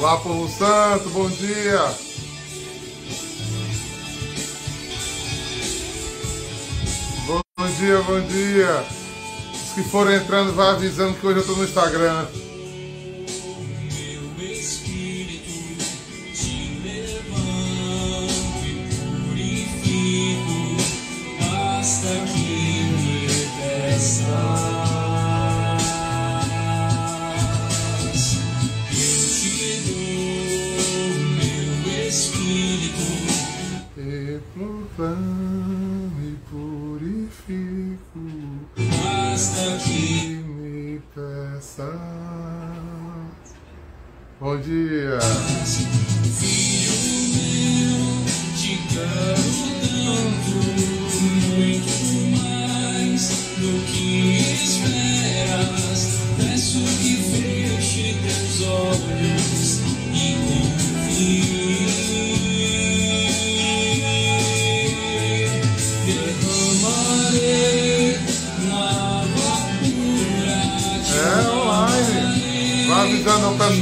Olá, povo santo, bom dia. Bom dia, bom dia. Os que forem entrando, vai avisando que hoje eu estou no Instagram. Me purifico. Basta que me peças. Bom dia. Filho meu, te quero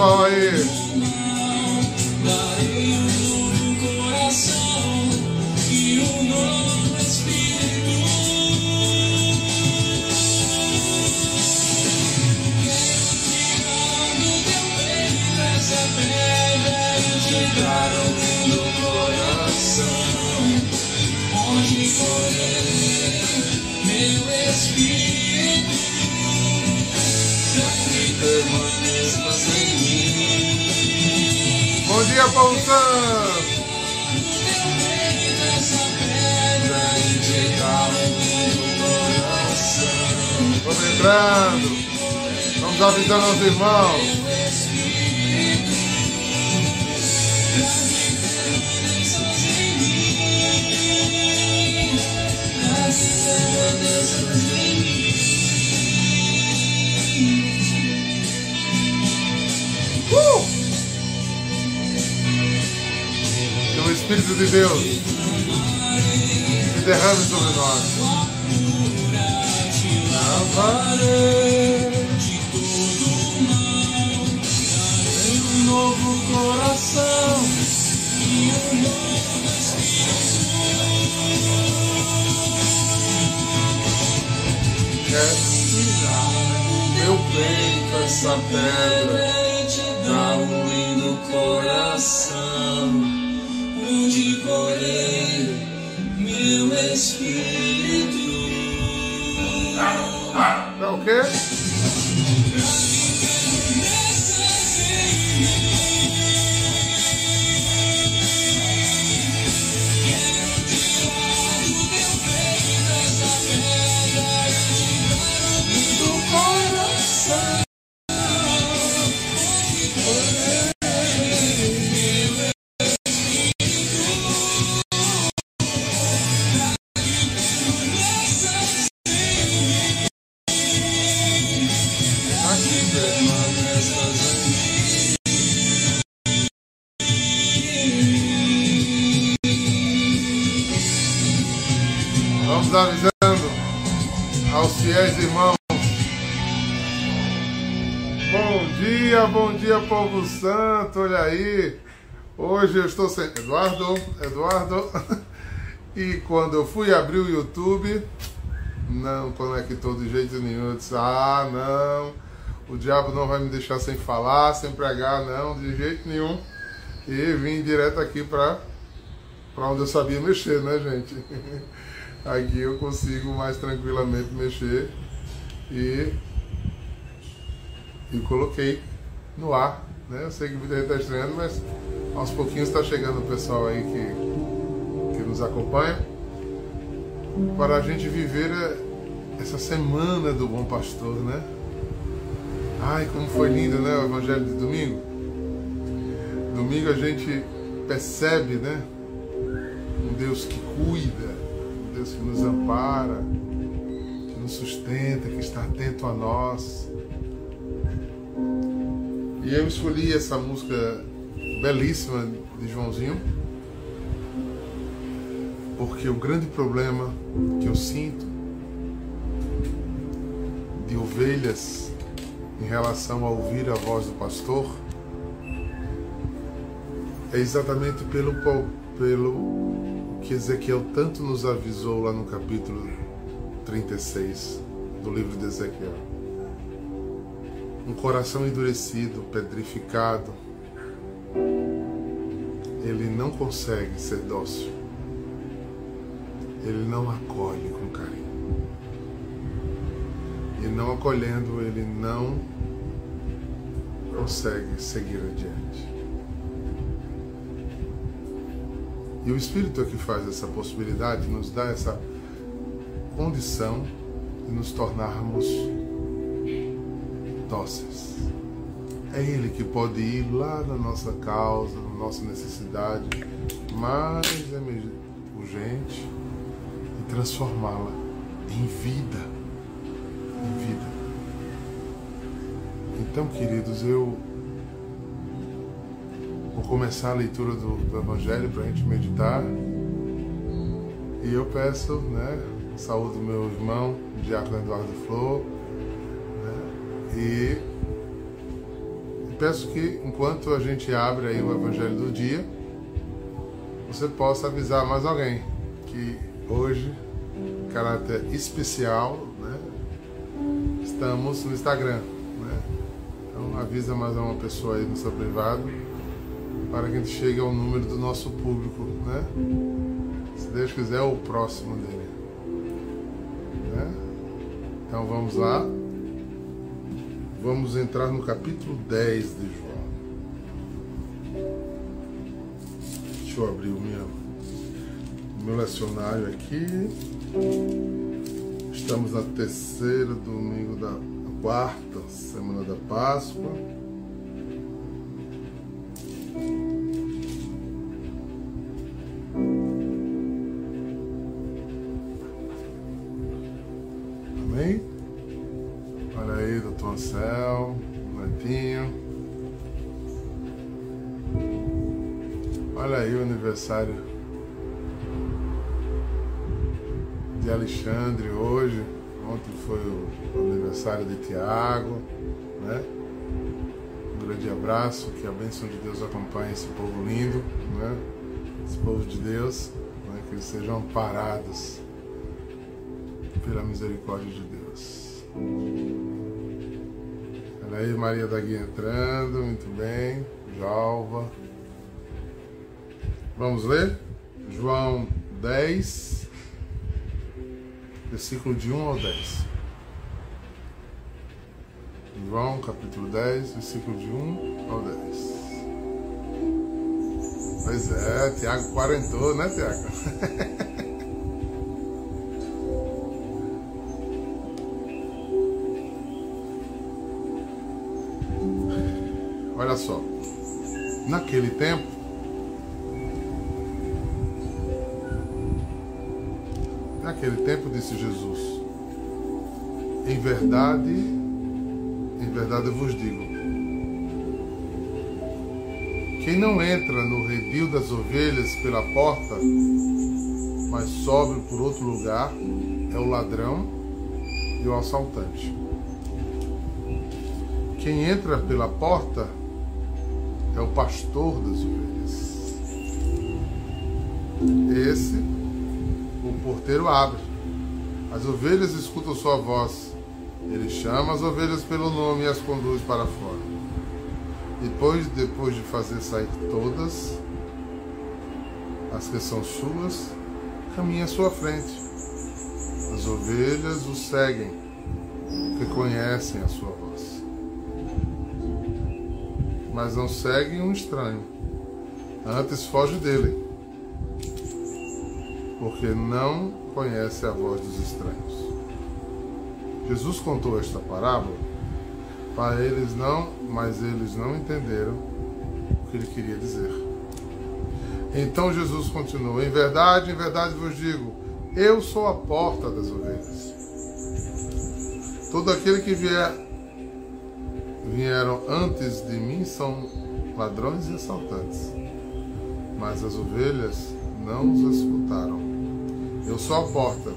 avisando santo. Vamos entrando. Vamos avisando aos irmãos. Uh! Espírito de Deus se derrame sobre nós. Lavarei de todo mal, um novo coração e um novo Quero tirar do meu peito essa pedra. Dá um lindo coração, onde correr meu espírito. É o quê? Povo santo. Olha aí. Hoje eu estou sem Eduardo, Eduardo. E quando eu fui abrir o YouTube, não conectou de jeito nenhum. Eu disse: Ah, não. O diabo não vai me deixar sem falar, sem pregar, não, de jeito nenhum. E vim direto aqui para onde eu sabia mexer, né, gente? Aqui eu consigo mais tranquilamente mexer e, e coloquei no ar, né? Eu sei que muita gente está estranhando, mas aos pouquinhos está chegando o pessoal aí que, que nos acompanha para a gente viver eh, essa semana do Bom Pastor, né? Ai, como foi lindo, né? O Evangelho de domingo. Domingo a gente percebe, né? Um Deus que cuida, um Deus que nos ampara, que nos sustenta, que está atento a nós. E eu escolhi essa música belíssima de Joãozinho, porque o grande problema que eu sinto de ovelhas em relação a ouvir a voz do pastor é exatamente pelo, pelo que Ezequiel tanto nos avisou lá no capítulo 36 do livro de Ezequiel. Um coração endurecido, pedrificado, ele não consegue ser dócil. Ele não acolhe com carinho. E não acolhendo, ele não consegue seguir adiante. E o Espírito é que faz essa possibilidade, nos dá essa condição de nos tornarmos dóceis. É Ele que pode ir lá na nossa causa, na nossa necessidade mais urgente e transformá-la em vida. Em vida. Então, queridos, eu vou começar a leitura do, do Evangelho para a gente meditar. E eu peço, né, saúde do meu irmão, Diácono Eduardo Flor, e peço que, enquanto a gente abre aí o Evangelho do dia, você possa avisar mais alguém que hoje, caráter especial, né, estamos no Instagram. Né? Então avisa mais uma pessoa aí no seu privado para que a gente chegue ao número do nosso público. Né? Se Deus quiser, o próximo dele. Né? Então vamos lá. Vamos entrar no capítulo 10 de João. Deixa eu abrir o meu, meu lecionário aqui. Estamos na terceira domingo da quarta semana da Páscoa. Aniversário de Alexandre hoje. Ontem foi o aniversário de Tiago, né? Um grande abraço, que a bênção de Deus acompanhe esse povo lindo, né? Esse povo de Deus, né? que eles sejam amparados pela misericórdia de Deus. Olha aí, Maria da Guia entrando, muito bem. Jalva. Vamos ler? João 10, versículo de 1 ao 10. João capítulo 10, versículo de 1 ao 10. Pois é, Tiago quarentou, né, Tiago? Olha só, naquele tempo, naquele tempo, disse Jesus: Em verdade, em verdade eu vos digo: quem não entra no redil das ovelhas pela porta, mas sobe por outro lugar, é o ladrão e o assaltante. Quem entra pela porta é o pastor das ovelhas. Esse o porteiro abre. As ovelhas escutam sua voz. Ele chama as ovelhas pelo nome e as conduz para fora. Depois, depois de fazer sair todas, as que são suas, caminha à sua frente. As ovelhas o seguem, porque conhecem a sua voz. Mas não seguem um estranho. Antes foge dele porque não conhece a voz dos estranhos. Jesus contou esta parábola para eles não, mas eles não entenderam o que ele queria dizer. Então Jesus continuou: Em verdade, em verdade vos digo, eu sou a porta das ovelhas. Todo aquele que vier vieram antes de mim são ladrões e assaltantes, mas as ovelhas não os escutaram. Eu sou a porta.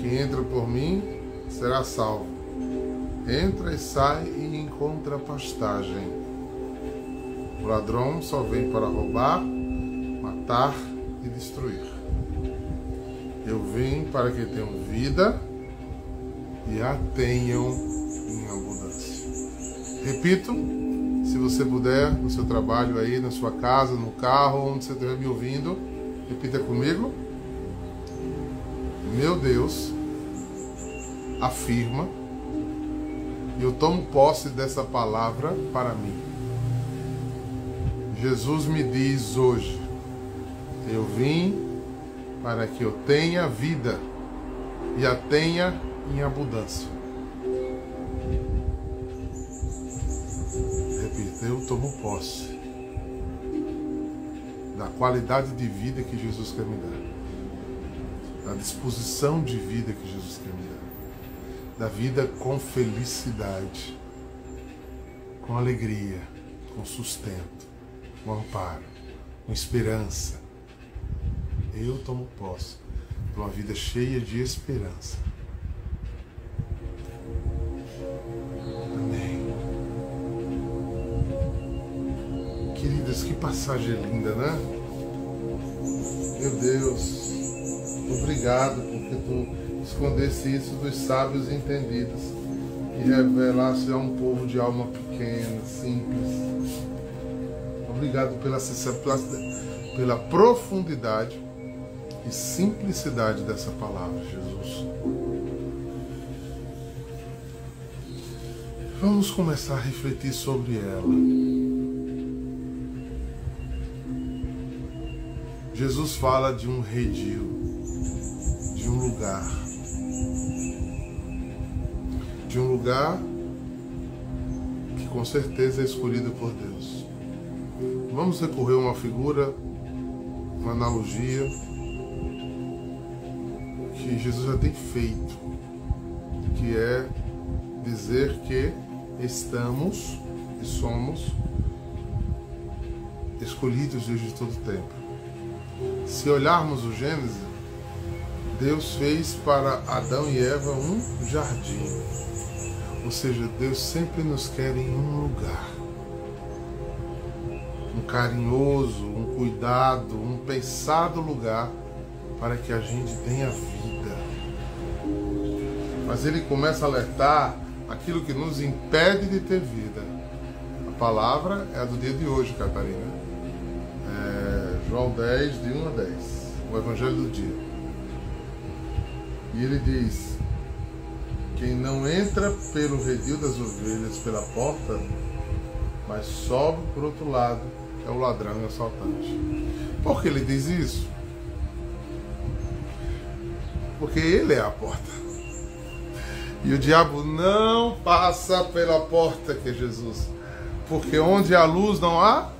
Quem entra por mim será salvo. Entra e sai e encontra pastagem. O ladrão só vem para roubar, matar e destruir. Eu vim para que tenham vida e a tenham em abundância. Repito, se você puder, no seu trabalho aí, na sua casa, no carro, onde você estiver me ouvindo, repita comigo. Meu Deus afirma, e eu tomo posse dessa palavra para mim. Jesus me diz hoje: Eu vim para que eu tenha vida e a tenha em abundância. Repita, eu tomo posse da qualidade de vida que Jesus quer me dar, da disposição de vida que Jesus quer me dar, da vida com felicidade, com alegria, com sustento, com amparo, com esperança. Eu tomo posse de uma vida cheia de esperança Queridas, que passagem linda, né? Meu Deus, obrigado porque tu escondesse isso dos sábios entendidos e revelasse a um povo de alma pequena, simples. Obrigado pela, pela profundidade e simplicidade dessa palavra, Jesus. Vamos começar a refletir sobre ela. Jesus fala de um redil, lugar, de um lugar que com certeza é escolhido por Deus. Vamos recorrer a uma figura, uma analogia que Jesus já tem feito, que é dizer que estamos e somos escolhidos desde todo o tempo. Se olharmos o Gênesis, Deus fez para Adão e Eva um jardim. Ou seja, Deus sempre nos quer em um lugar. Um carinhoso, um cuidado, um pensado lugar para que a gente tenha vida. Mas ele começa a alertar aquilo que nos impede de ter vida. A palavra é a do dia de hoje, Catarina. João 10, de 1 a 10, o Evangelho do dia. E ele diz: Quem não entra pelo redil das ovelhas pela porta, mas sobe por outro lado, é o ladrão e o assaltante. Por que ele diz isso? Porque ele é a porta. E o diabo não passa pela porta que é Jesus. Porque onde há luz não há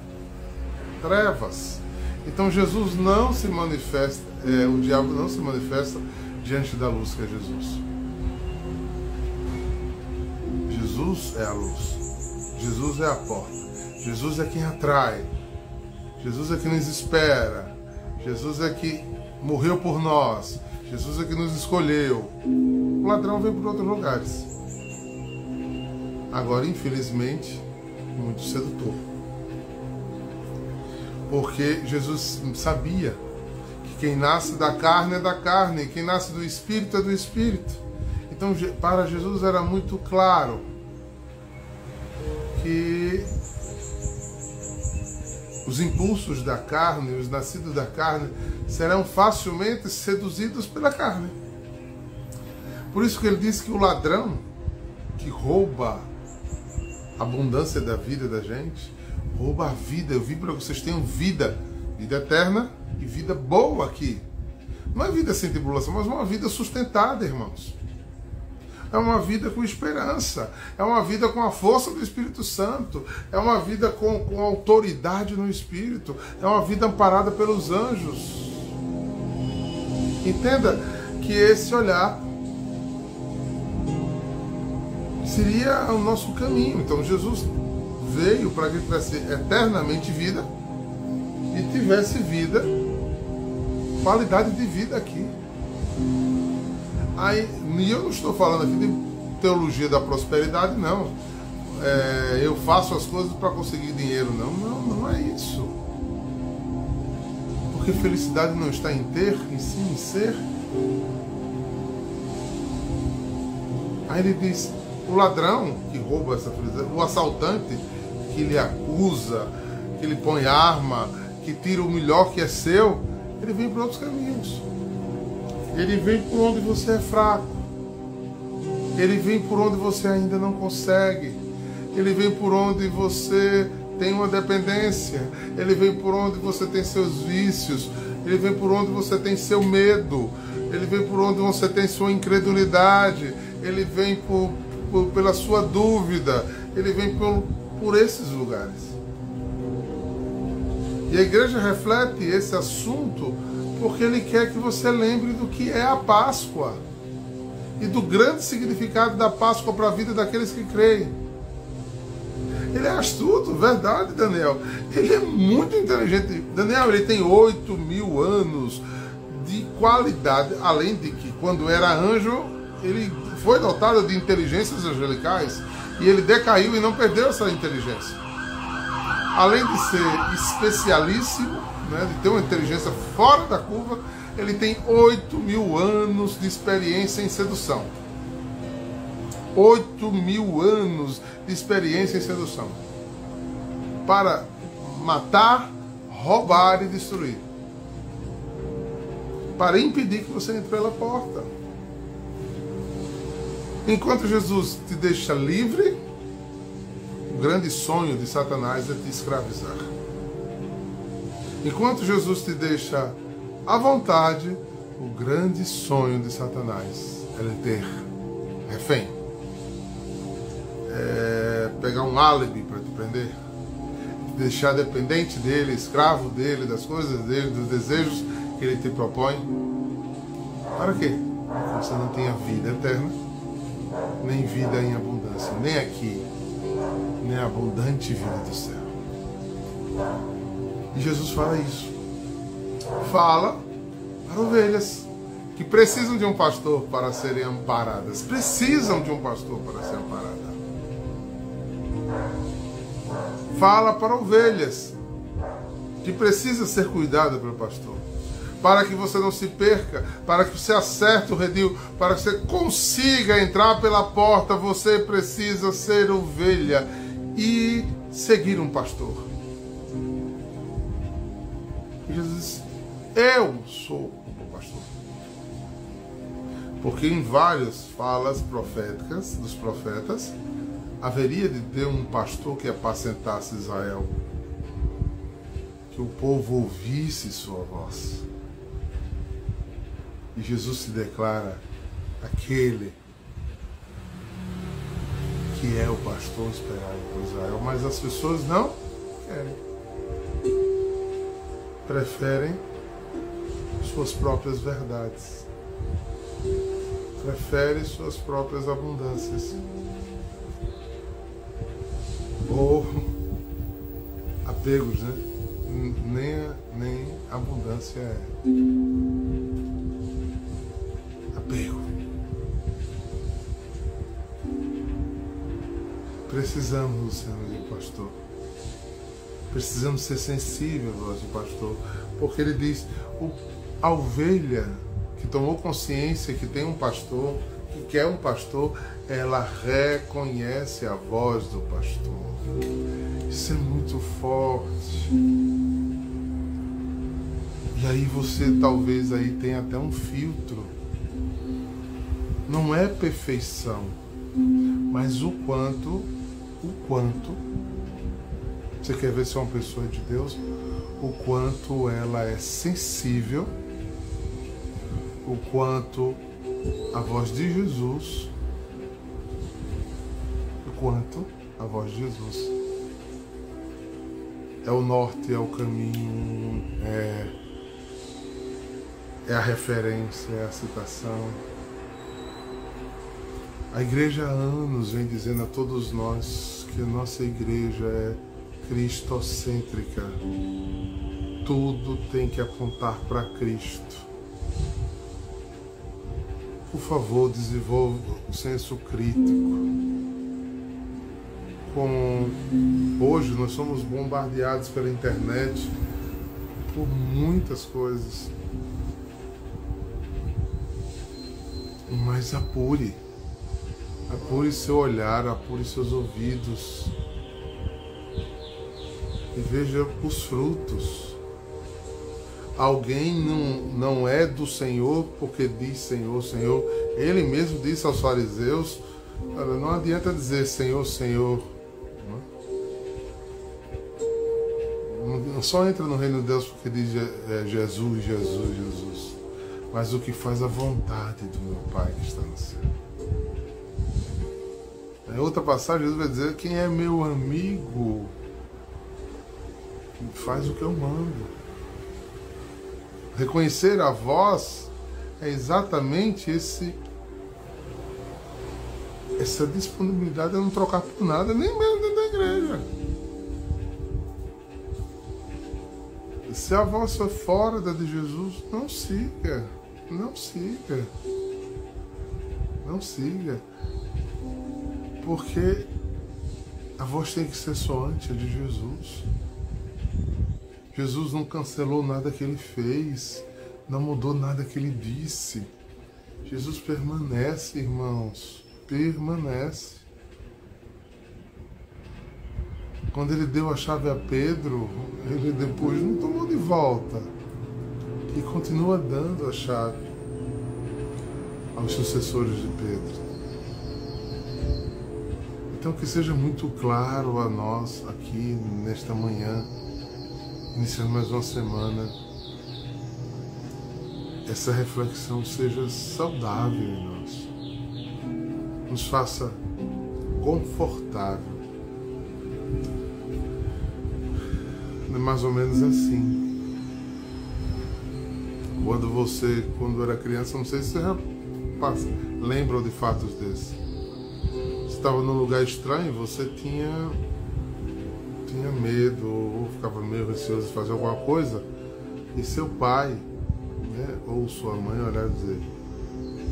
trevas. Então Jesus não se manifesta, é, o diabo não se manifesta diante da luz que é Jesus. Jesus é a luz. Jesus é a porta. Jesus é quem atrai. Jesus é quem nos espera. Jesus é que morreu por nós. Jesus é que nos escolheu. O ladrão vem por outros lugares. Agora, infelizmente, muito sedutor porque Jesus sabia quem nasce da carne é da carne, quem nasce do espírito é do espírito. Então, para Jesus era muito claro que os impulsos da carne, os nascidos da carne, serão facilmente seduzidos pela carne. Por isso que ele diz que o ladrão que rouba a abundância da vida da gente, rouba a vida. Eu vim para que vocês tenham vida, vida eterna e vida boa aqui. Não é vida sem tribulação, mas uma vida sustentada, irmãos. É uma vida com esperança, é uma vida com a força do Espírito Santo, é uma vida com, com autoridade no Espírito, é uma vida amparada pelos anjos. Entenda que esse olhar seria o nosso caminho. Então Jesus veio para que tivesse eternamente vida e tivesse vida, qualidade de vida aqui. Aí, e eu não estou falando aqui de teologia da prosperidade, não. é, eu faço as coisas para conseguir dinheiro. Não, não, não é isso. Porque felicidade não está em ter, em sim em ser. Aí ele diz: o ladrão que rouba essa felicidade, o assaltante que lhe acusa, que lhe põe arma, que tira o melhor que é seu, ele vem por outros caminhos. Ele vem por onde você é fraco. Ele vem por onde você ainda não consegue. Ele vem por onde você tem uma dependência. Ele vem por onde você tem seus vícios. Ele vem por onde você tem seu medo. Ele vem por onde você tem sua incredulidade. Ele vem por, por pela sua dúvida. Ele vem por, por esses lugares. E a igreja reflete esse assunto porque ele quer que você lembre do que é a Páscoa e do grande significado da Páscoa para a vida daqueles que creem. Ele é astuto, verdade, Daniel. Ele é muito inteligente. Daniel, ele tem 8 mil anos de qualidade, além de que, quando era anjo, ele foi dotado de inteligências angelicais e ele decaiu e não perdeu essa inteligência. Além de ser especialíssimo, né, de ter uma inteligência fora da curva, ele tem 8 mil anos de experiência em sedução. 8 mil anos de experiência em sedução. Para matar, roubar e destruir. Para impedir que você entre pela porta. Enquanto Jesus te deixa livre, grande sonho de Satanás é te escravizar. Enquanto Jesus te deixa à vontade, o grande sonho de Satanás é ter refém. É pegar um álibi para te prender. Te deixar dependente dele, escravo dele, das coisas dele, dos desejos que ele te propõe. Para quê? Você não tenha vida eterna, nem vida em abundância, nem aqui, a abundante vida do céu. E Jesus fala isso. Fala para ovelhas que precisam de um pastor para serem amparadas. Precisam de um pastor para ser amparada. Fala para ovelhas que precisa ser cuidada pelo pastor. Para que você não se perca, para que você acerte o redil, para que você consiga entrar pela porta, você precisa ser ovelha e seguir um pastor. E Jesus disse: Eu sou o pastor. Porque em várias falas proféticas dos profetas, haveria de ter um pastor que apacentasse Israel, que o povo ouvisse sua voz. E Jesus se declara aquele que é o pastor esperado por Israel, mas as pessoas não querem preferem suas próprias verdades, preferem suas próprias abundâncias, ou apegos, né? Nem, nem abundância é apego. Precisamos do Senhor, pastor. Precisamos ser sensíveis ao voz do pastor, porque ele diz: a ovelha que tomou consciência que tem um pastor, que quer um pastor, ela reconhece a voz do pastor. Isso é muito forte. E aí você talvez aí tenha até um filtro. Não é perfeição, mas o quanto, o quanto você quer ver se é uma pessoa de Deus? O quanto ela é sensível, o quanto a voz de Jesus, o quanto a voz de Jesus é o norte, é o caminho, é, é a referência, é a citação. A igreja há anos vem dizendo a todos nós que a nossa igreja é cristocêntrica. Tudo tem que apontar para Cristo. Por favor, desenvolva o senso crítico. com. Hoje nós somos bombardeados pela internet por muitas coisas. Mas apure. Apure seu olhar, apure seus ouvidos. E veja os frutos. Alguém não, não é do Senhor porque diz Senhor, Senhor. Ele mesmo disse aos fariseus: não adianta dizer Senhor, Senhor. Não só entra no reino de Deus porque diz é, Jesus, Jesus, Jesus. Mas o que faz a vontade do meu Pai que está no céu. Em outra passagem, Jesus vai dizer: Quem é meu amigo faz o que eu mando. Reconhecer a voz é exatamente esse essa disponibilidade a não trocar por nada, nem mesmo dentro da igreja. Se a voz for fora da de Jesus, não siga. Não siga. Não siga. Porque a voz tem que ser soante a de Jesus. Jesus não cancelou nada que ele fez, não mudou nada que ele disse. Jesus permanece, irmãos, permanece. Quando ele deu a chave a Pedro, ele depois não tomou de volta e continua dando a chave aos sucessores de Pedro. Então que seja muito claro a nós aqui nesta manhã iniciando mais uma semana, essa reflexão seja saudável em nós, nos faça confortável. É mais ou menos assim. Quando você, quando era criança, não sei se você já passa, lembra de fatos desses. Estava num lugar estranho, você tinha tinha medo ou ficava meio receoso de fazer alguma coisa, e seu pai né, ou sua mãe olhar e dizer: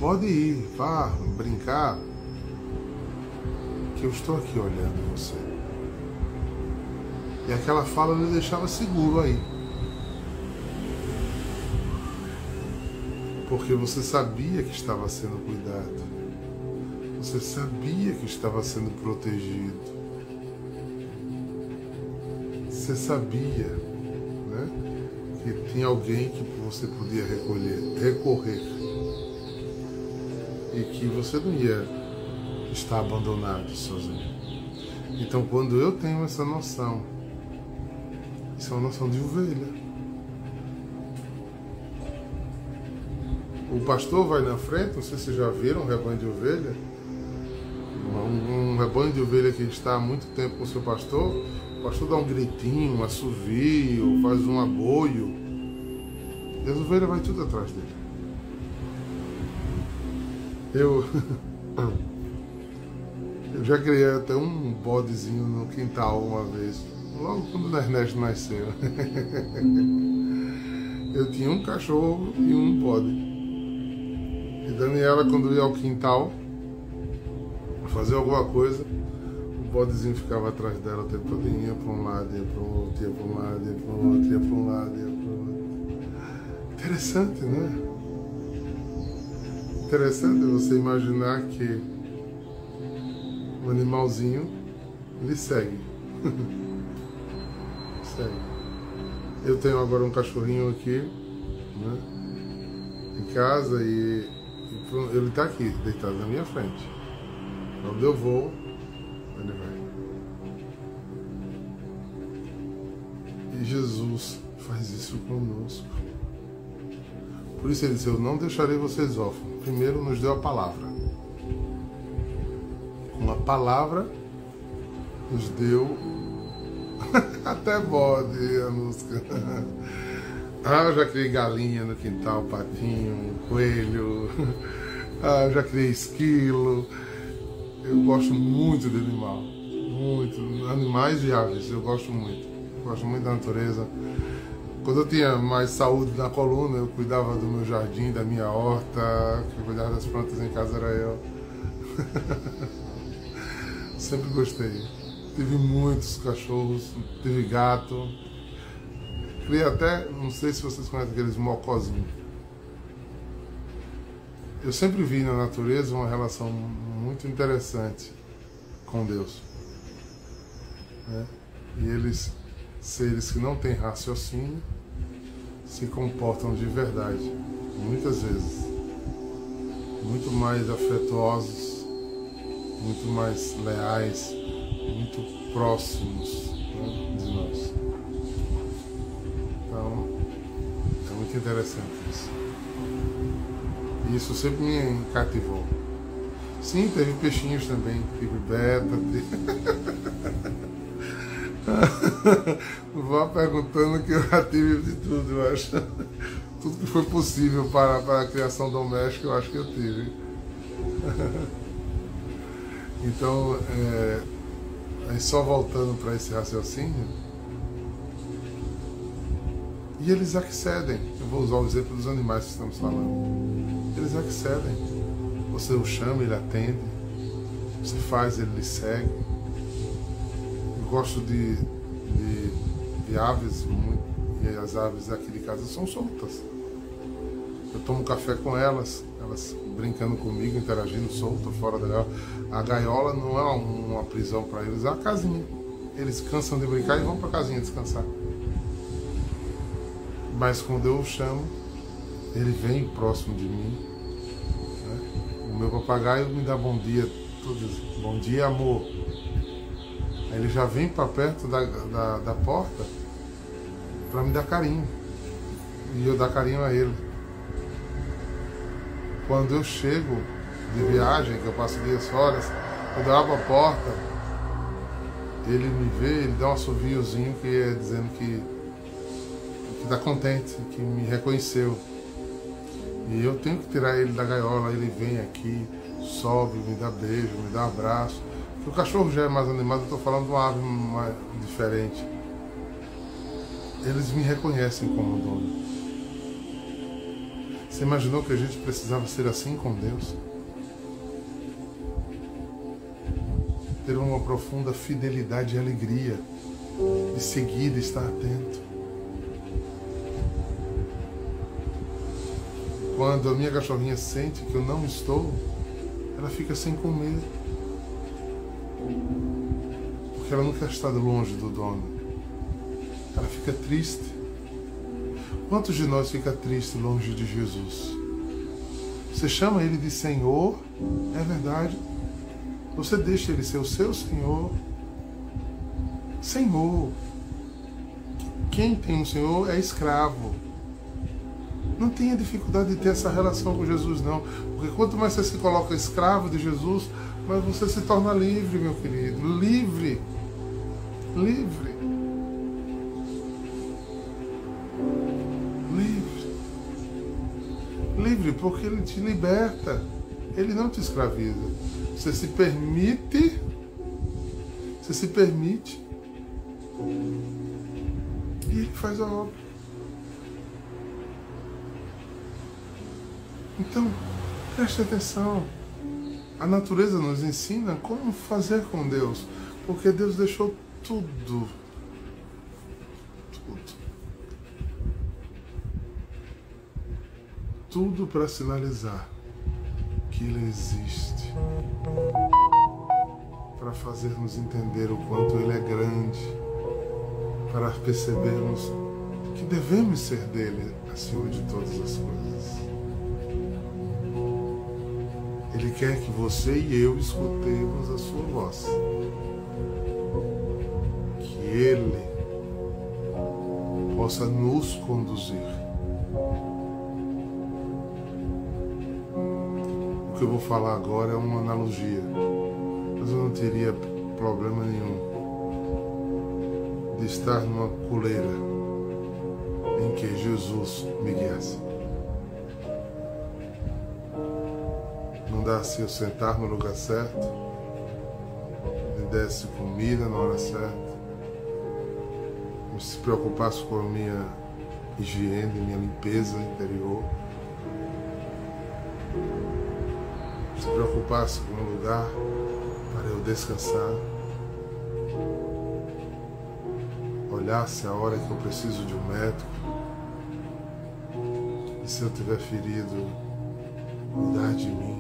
pode ir, vá brincar, que eu estou aqui olhando você. E aquela fala lhe deixava seguro aí. Porque você sabia que estava sendo cuidado. Você sabia que estava sendo protegido você sabia né, que tinha alguém que você podia recolher, recorrer e que você não ia estar abandonado sozinho. Então, quando eu tenho essa noção, isso é uma noção de ovelha. O pastor vai na frente, não sei se já viram um rebanho de ovelha. Um, um rebanho de ovelha que está há muito tempo com o seu pastor, o pastor dá um gritinho, um assovio, faz um aboio. E as ovelhas vai tudo atrás dele. Eu. Eu já criei até um bodezinho no quintal uma vez, logo quando o Ernesto nasceu. Eu tinha um cachorro e um bode. E Daniela, quando ia ao quintal fazer alguma coisa, o bodezinho ficava atrás dela o tempo todo, ia para um lado, ia para o outro, ia para um lado, ia para o outro, ia para um lado, ia para o outro. Interessante, né? Interessante você imaginar que o animalzinho lhe segue. segue. Eu tenho agora um cachorrinho aqui, né? Em casa e, e ele está aqui, deitado na minha frente. Quando eu vou, ele vai. E Jesus faz isso conosco. Por isso ele disse: Eu não deixarei vocês órfãos. Primeiro nos deu a palavra. Com a palavra nos deu até bode a música. Ah, eu já criei galinha no quintal, patinho, coelho. Ah, eu já criei esquilo. Eu gosto muito de animal. Muito. Animais e aves, eu gosto muito. Gosto muito da natureza. Quando eu tinha mais saúde na coluna, eu cuidava do meu jardim, da minha horta, quem cuidava das plantas em casa era eu. Sempre gostei. tive muitos cachorros, tive gato. Criei até, não sei se vocês conhecem aqueles mocozinhos. Eu sempre vi na natureza uma relação muito interessante com Deus. Né? E eles, seres que não têm raciocínio, se comportam de verdade, muitas vezes. Muito mais afetuosos, muito mais leais, muito próximos né, de nós. Então, é muito interessante isso. Isso sempre me cativou. Sim, teve peixinhos também, teve beta, teve... Vá perguntando que eu já tive de tudo, eu acho. Tudo que foi possível para, para a criação doméstica, eu acho que eu tive. Então, é, aí só voltando para esse raciocínio, e eles accedem. Eu vou usar o exemplo dos animais que estamos falando. Eles accedem. Você o chama, ele atende. Você faz, ele lhe segue gosto de, de, de aves, muito, e as aves aqui de casa são soltas. Eu tomo café com elas, elas brincando comigo, interagindo solto, fora da gaiola. A gaiola não é uma prisão para eles, é uma casinha. Eles cansam de brincar e vão para a casinha descansar. Mas quando eu o chamo, ele vem próximo de mim. Né? O meu papagaio me dá bom dia, todos. Bom dia, amor. Ele já vem para perto da, da, da porta para me dar carinho. E eu dar carinho a ele. Quando eu chego de viagem, que eu passo dias fora, quando eu abro a porta, ele me vê, ele dá um assoviozinho que é dizendo que está contente, que me reconheceu. E eu tenho que tirar ele da gaiola, ele vem aqui, sobe, me dá beijo, me dá abraço. O cachorro já é mais animado, eu estou falando de uma ave mais diferente. Eles me reconhecem como dono. Você imaginou que a gente precisava ser assim com Deus? Ter uma profunda fidelidade e alegria de seguir, estar atento. Quando a minha cachorrinha sente que eu não estou, ela fica sem comer porque ela quer estar longe do dono. Ela fica triste. Quantos de nós fica triste longe de Jesus? Você chama ele de Senhor, é verdade. Você deixa ele ser o seu Senhor. Senhor. Quem tem um Senhor é escravo. Não tenha dificuldade de ter essa relação com Jesus, não. Porque quanto mais você se coloca escravo de Jesus, mais você se torna livre, meu querido. Livre livre. Livre. Livre porque ele te liberta. Ele não te escraviza. Você se permite. Você se permite. E ele faz a obra. Então, preste atenção. A natureza nos ensina como fazer com Deus, porque Deus deixou tudo. Tudo. Tudo para sinalizar que Ele existe. Para fazermos entender o quanto Ele é grande. Para percebermos que devemos ser dele acima de todas as coisas. Ele quer que você e eu escutemos a sua voz. Ele possa nos conduzir. O que eu vou falar agora é uma analogia, mas eu não teria problema nenhum de estar numa coleira em que Jesus me guiasse. Se eu sentar no lugar certo, me desse comida na hora certa, se preocupasse com a minha higiene, minha limpeza interior, se preocupasse com um lugar para eu descansar, olhasse a hora que eu preciso de um médico. E se eu tiver ferido, cuidar de mim,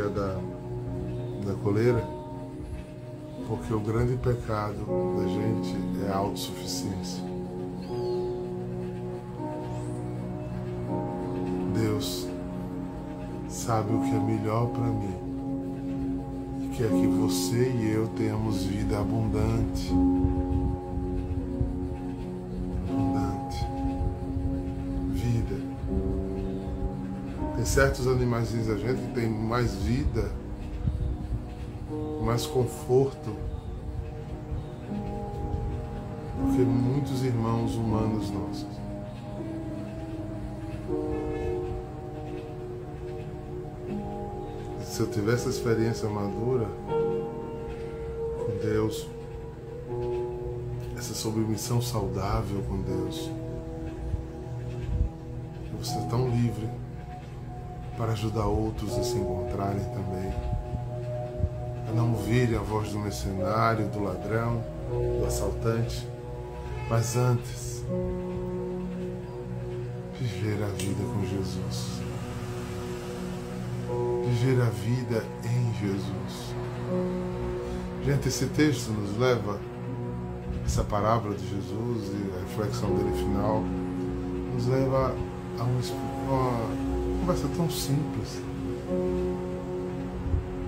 da, da coleira, porque o grande pecado da gente é a autossuficiência. Deus sabe o que é melhor para mim e quer que você e eu tenhamos vida. Abundante. Certos animais da gente tem mais vida, mais conforto do que muitos irmãos humanos nossos. se eu tivesse essa experiência madura com Deus, essa submissão saudável com Deus, eu vou ser tão livre para ajudar outros a se encontrarem também, a não ouvirem a voz do mercenário, do ladrão, do assaltante, mas antes viver a vida com Jesus. Viver a vida em Jesus. Gente, esse texto nos leva, essa parábola de Jesus e a reflexão dele final, nos leva a uma, conversa tão simples.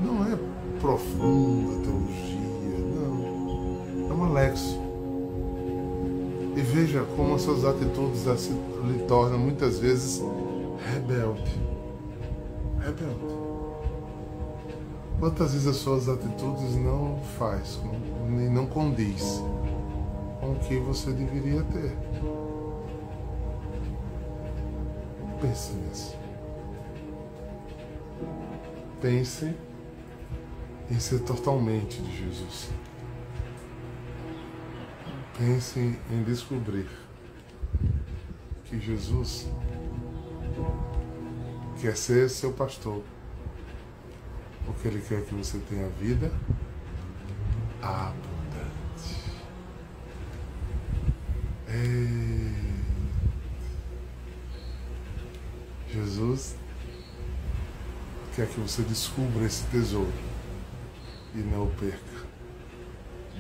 Não é profunda teologia, não. É um alexo. E veja como as suas atitudes lhe tornam muitas vezes rebelde. Rebelde. Quantas vezes as suas atitudes não faz, nem não condiz com o que você deveria ter? Pense nisso. Pense em ser totalmente de Jesus. Pense em descobrir que Jesus quer ser seu pastor porque Ele quer que você tenha vida abundante. Ei. Jesus quer que você descubra esse tesouro e não o perca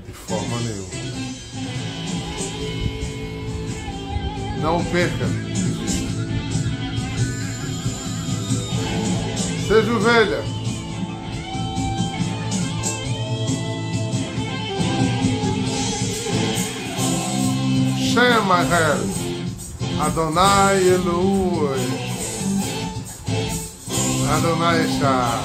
de forma nenhuma. Não o perca. Seja ovelha. Shem Aher, Adonai Eloi, Adonai Shah.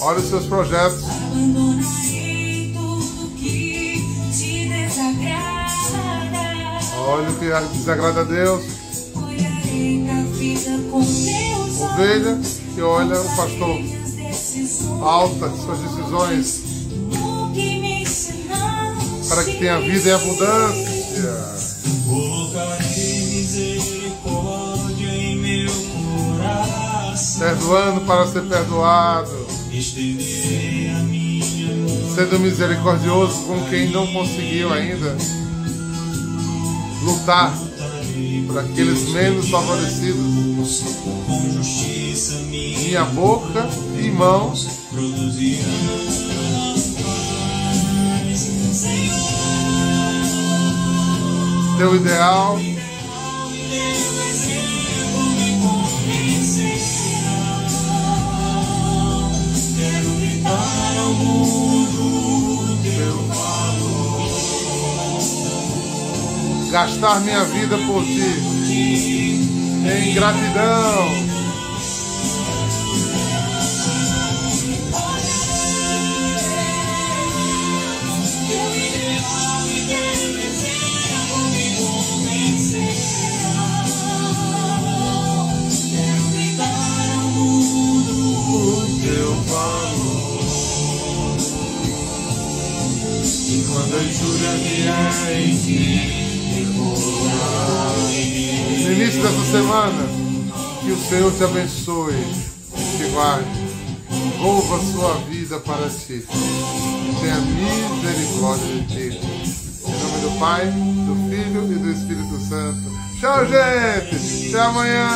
Olha os seus projetos. Abandonarei tudo que te desagrada. Olha o que desagrada a Deus. Ovelha que olha o pastor, alta suas decisões, para que tenha vida em abundância. Perdoando para ser perdoado. Sendo misericordioso com quem não conseguiu ainda lutar para aqueles menos favorecidos. Minha boca e mãos teu ideal. gastar minha vida por ti em gratidão. Em ti. No início dessa semana, que o Senhor te abençoe, te guarde, volva sua vida para ti. Tenha misericórdia de ti. Em nome do Pai, do Filho e do Espírito Santo. Tchau, gente! Até amanhã!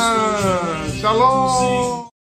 Shalom!